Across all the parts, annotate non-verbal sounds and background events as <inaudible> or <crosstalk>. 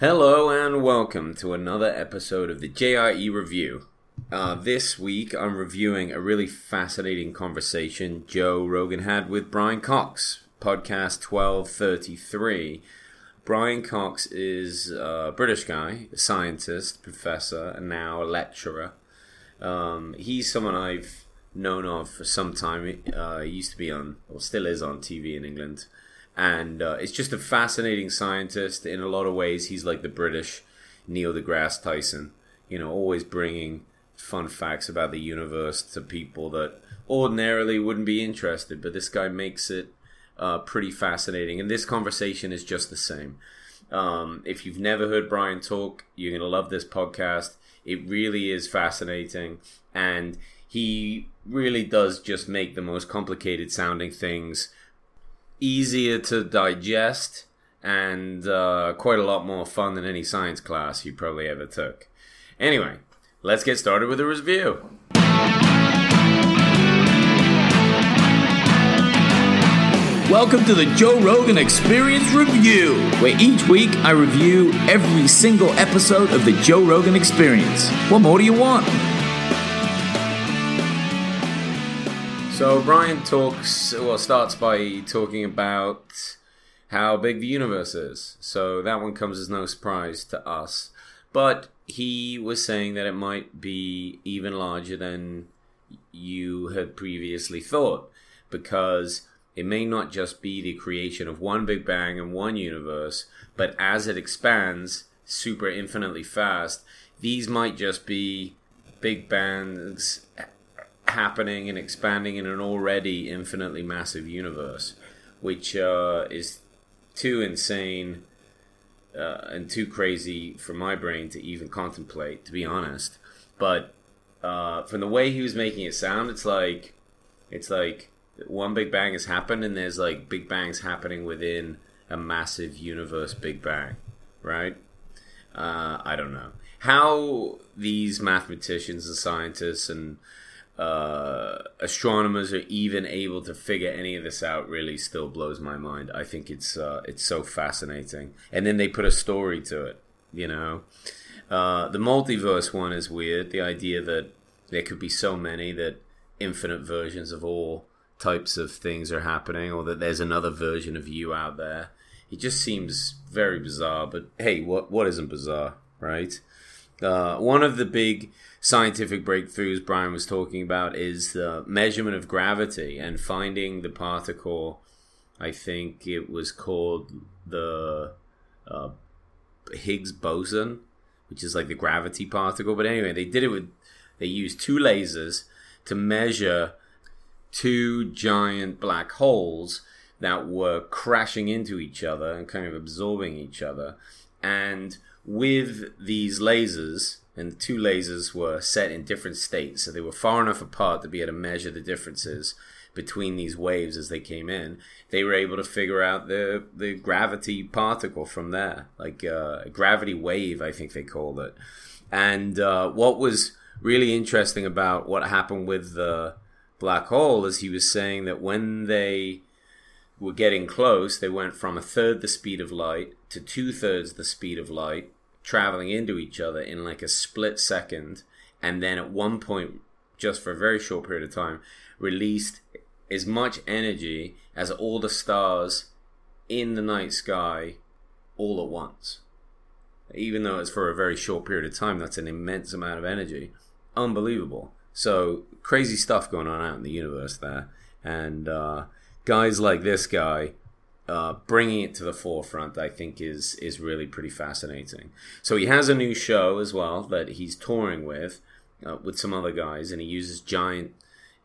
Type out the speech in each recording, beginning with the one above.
Hello and welcome to another episode of the JRE Review. Uh, this week I'm reviewing a really fascinating conversation Joe Rogan had with Brian Cox, podcast 1233. Brian Cox is a British guy, a scientist, professor, and now a lecturer. Um, he's someone I've known of for some time. Uh, he used to be on, or still is on TV in England and uh, it's just a fascinating scientist. In a lot of ways, he's like the British Neil deGrasse Tyson. You know, always bringing fun facts about the universe to people that ordinarily wouldn't be interested. But this guy makes it uh, pretty fascinating, and this conversation is just the same. Um, if you've never heard Brian talk, you're gonna love this podcast. It really is fascinating, and he really does just make the most complicated sounding things easier to digest and uh, quite a lot more fun than any science class you probably ever took. Anyway, let's get started with a review. Welcome to the Joe Rogan Experience Review, where each week I review every single episode of the Joe Rogan Experience. What more do you want? So Brian talks, well, starts by talking about how big the universe is. So that one comes as no surprise to us. But he was saying that it might be even larger than you had previously thought, because it may not just be the creation of one Big Bang and one universe, but as it expands super infinitely fast, these might just be Big Bangs happening and expanding in an already infinitely massive universe, which uh, is too insane uh, and too crazy for my brain to even contemplate, to be honest. But uh, from the way he was making it sound, it's like it's like one big bang has happened, and there's like big bangs happening within a massive universe big bang, right? Uh, I don't know how these mathematicians and scientists and uh, astronomers are even able to figure any of this out really still blows my mind. I think it's uh, it's so fascinating, and then they put a story to it. You know, uh, the multiverse one is weird. The idea that there could be so many that infinite versions of all types of things are happening, or that there's another version of you out there. It just seems very bizarre. But hey, what what isn't bizarre, right? Uh, one of the big scientific breakthroughs Brian was talking about is the measurement of gravity and finding the particle. I think it was called the uh, Higgs boson, which is like the gravity particle. But anyway, they did it with they used two lasers to measure two giant black holes that were crashing into each other and kind of absorbing each other. And with these lasers, and the two lasers were set in different states, so they were far enough apart to be able to measure the differences between these waves as they came in. They were able to figure out the the gravity particle from there, like uh, a gravity wave, I think they called it. And uh, what was really interesting about what happened with the black hole is he was saying that when they were getting close, they went from a third the speed of light to two thirds the speed of light, traveling into each other in like a split second, and then at one point, just for a very short period of time, released as much energy as all the stars in the night sky all at once. Even though it's for a very short period of time, that's an immense amount of energy. Unbelievable. So, crazy stuff going on out in the universe there. And uh, guys like this guy uh, bringing it to the forefront, I think, is is really pretty fascinating. So he has a new show as well that he's touring with, uh, with some other guys, and he uses giant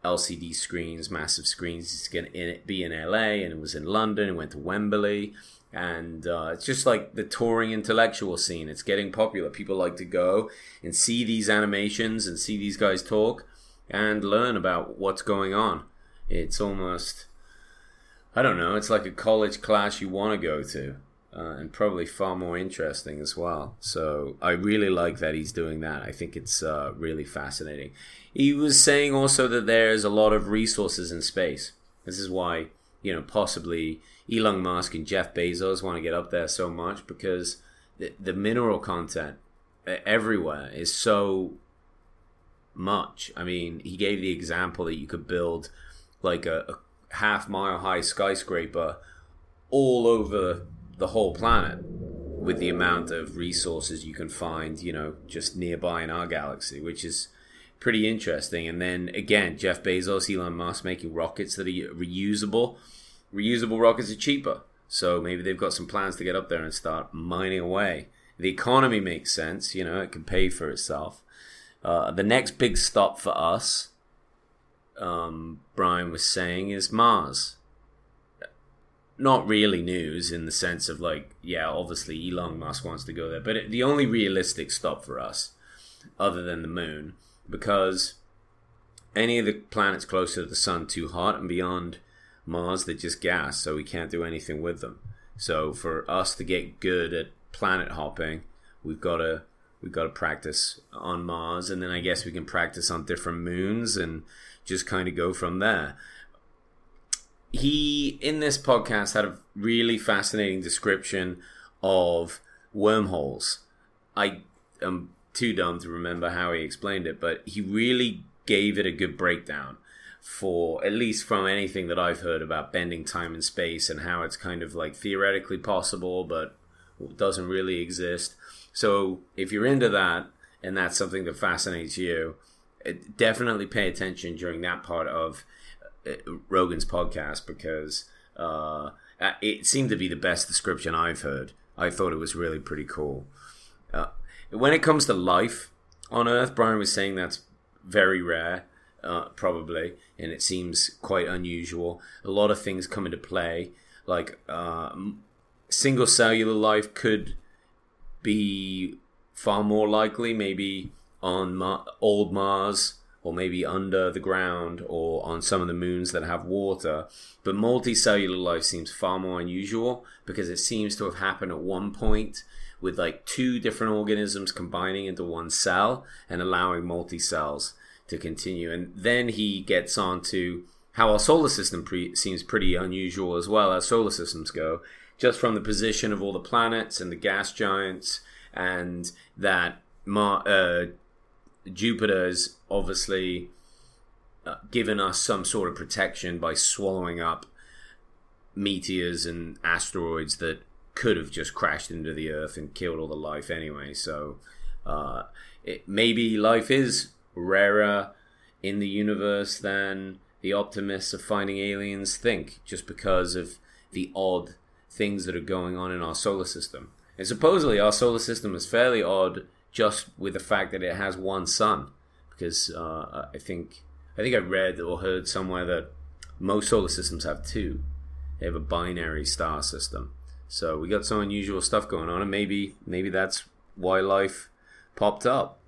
LCD screens, massive screens. He's going to be in LA, and it was in London, and went to Wembley, and uh, it's just like the touring intellectual scene. It's getting popular. People like to go and see these animations and see these guys talk and learn about what's going on. It's almost I don't know. It's like a college class you want to go to, uh, and probably far more interesting as well. So I really like that he's doing that. I think it's uh, really fascinating. He was saying also that there's a lot of resources in space. This is why you know possibly Elon Musk and Jeff Bezos want to get up there so much because the, the mineral content everywhere is so much. I mean, he gave the example that you could build like a, a half mile high skyscraper all over the whole planet with the amount of resources you can find, you know, just nearby in our galaxy, which is pretty interesting. And then again, Jeff Bezos, Elon Musk making rockets that are reusable. Reusable rockets are cheaper. So maybe they've got some plans to get up there and start mining away. The economy makes sense, you know, it can pay for itself. Uh, the next big stop for us, um, Brian was saying, is Mars. Not really news in the sense of like, yeah, obviously Elon Musk wants to go there, but it, the only realistic stop for us, other than the moon, because any of the planets closer to the sun too hot and beyond Mars, they're just gas, so we can't do anything with them. So for us to get good at planet hopping, we've got to we've got to practice on Mars, and then I guess we can practice on different moons and just kind of go from there. He, in this podcast, had a really fascinating description of wormholes. I am too dumb to remember how he explained it, but he really gave it a good breakdown for at least from anything that I've heard about bending time and space and how it's kind of like theoretically possible, but doesn't really exist. So if you're into that and that's something that fascinates you, definitely pay attention during that part of uh, Rogan's podcast because uh, it seemed to be the best description I've heard. I thought it was really pretty cool. Uh, when it comes to life on Earth, Brian was saying that's very rare, uh, probably, and it seems quite unusual. A lot of things come into play, like uh, single cellular life could be far more likely maybe on Mar- old Mars or maybe under the ground or on some of the moons that have water. But multicellular life seems far more unusual because it seems to have happened at one point with like two different organisms combining into one cell and allowing multicells to continue. And then he gets on to how our solar system pre- seems pretty unusual as well as solar systems go just from the position of all the planets and the gas giants, and that Mar- uh, Jupiter is obviously uh, given us some sort of protection by swallowing up meteors and asteroids that could have just crashed into the Earth and killed all the life anyway. So uh, it, maybe life is rarer in the universe than the optimists of finding aliens think, just because of the odd things that are going on in our solar system. And supposedly our solar system is fairly odd just with the fact that it has one sun, because uh, I think I think I read or heard somewhere that most solar systems have two. They have a binary star system. So we got some unusual stuff going on, and maybe maybe that's why life popped up.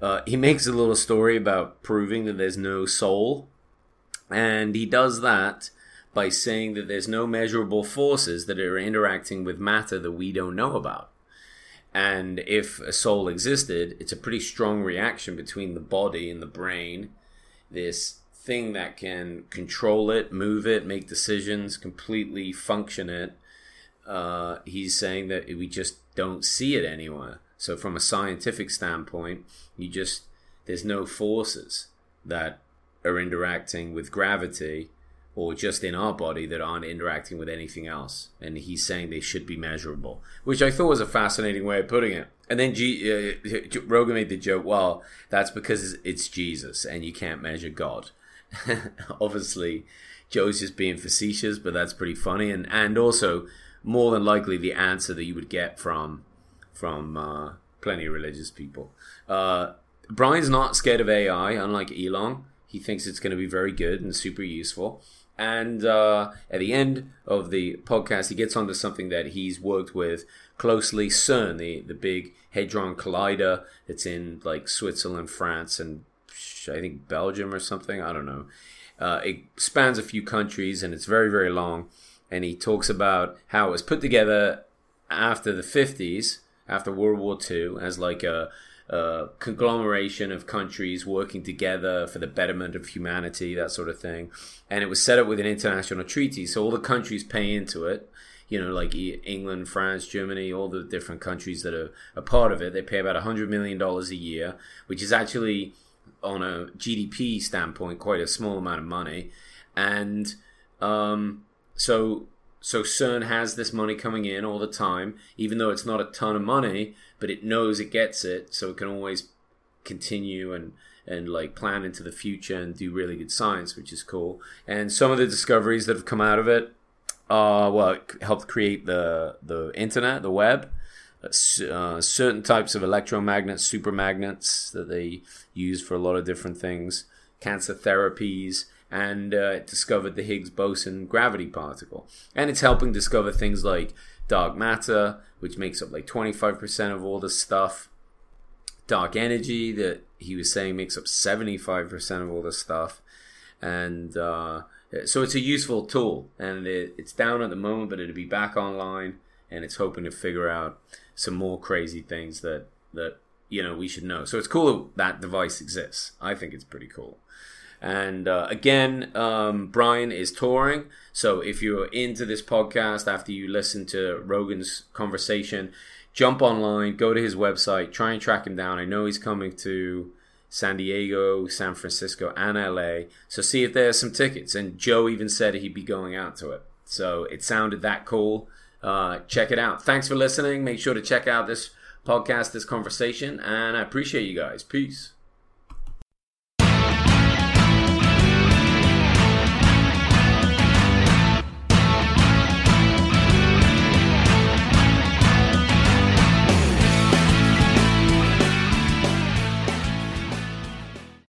Uh, he makes a little story about proving that there's no soul, and he does that by saying that there's no measurable forces that are interacting with matter that we don't know about. And if a soul existed, it's a pretty strong reaction between the body and the brain. This thing that can control it, move it, make decisions, completely function it. Uh, he's saying that we just don't see it anywhere. So, from a scientific standpoint, you just there's no forces that are interacting with gravity or just in our body that aren't interacting with anything else. And he's saying they should be measurable, which I thought was a fascinating way of putting it. And then G- uh, Rogan made the joke, well, that's because it's Jesus and you can't measure God. <laughs> Obviously, Joe's just being facetious, but that's pretty funny. And, and also, more than likely, the answer that you would get from from uh, plenty of religious people. Uh, Brian's not scared of AI, unlike Elon. He thinks it's going to be very good and super useful. And uh, at the end of the podcast, he gets onto something that he's worked with closely CERN, the, the big Hadron Collider that's in like Switzerland, France, and I think Belgium or something. I don't know. Uh, it spans a few countries and it's very, very long. And he talks about how it was put together after the 50s, after World War II, as like a a conglomeration of countries working together for the betterment of humanity, that sort of thing. And it was set up with an international treaty, so all the countries pay into it. you know, like England, France, Germany, all the different countries that are a part of it, they pay about $100 million a year, which is actually, on a GDP standpoint, quite a small amount of money. And um, so so CERN has this money coming in all the time, even though it's not a ton of money, but it knows it gets it, so it can always continue and and like plan into the future and do really good science, which is cool. And some of the discoveries that have come out of it, uh, well, it helped create the the internet, the web. Uh, certain types of electromagnets, supermagnets that they use for a lot of different things, cancer therapies, and uh, it discovered the Higgs boson gravity particle. And it's helping discover things like dark matter, which makes up like 25% of all the stuff, dark energy that he was saying makes up 75% of all the stuff. And uh, so it's a useful tool, and it, it's down at the moment, but it'll be back online, and it's hoping to figure out some more crazy things that that you know we should know. So it's cool that device exists. I think it's pretty cool. And uh, again, um, Brian is touring. So if you're into this podcast after you listen to Rogan's conversation, jump online, go to his website, try and track him down. I know he's coming to San Diego, San Francisco, and LA. So see if there's some tickets. And Joe even said he'd be going out to it. So it sounded that cool. Uh, check it out. Thanks for listening. Make sure to check out this podcast, this conversation, and I appreciate you guys. Peace.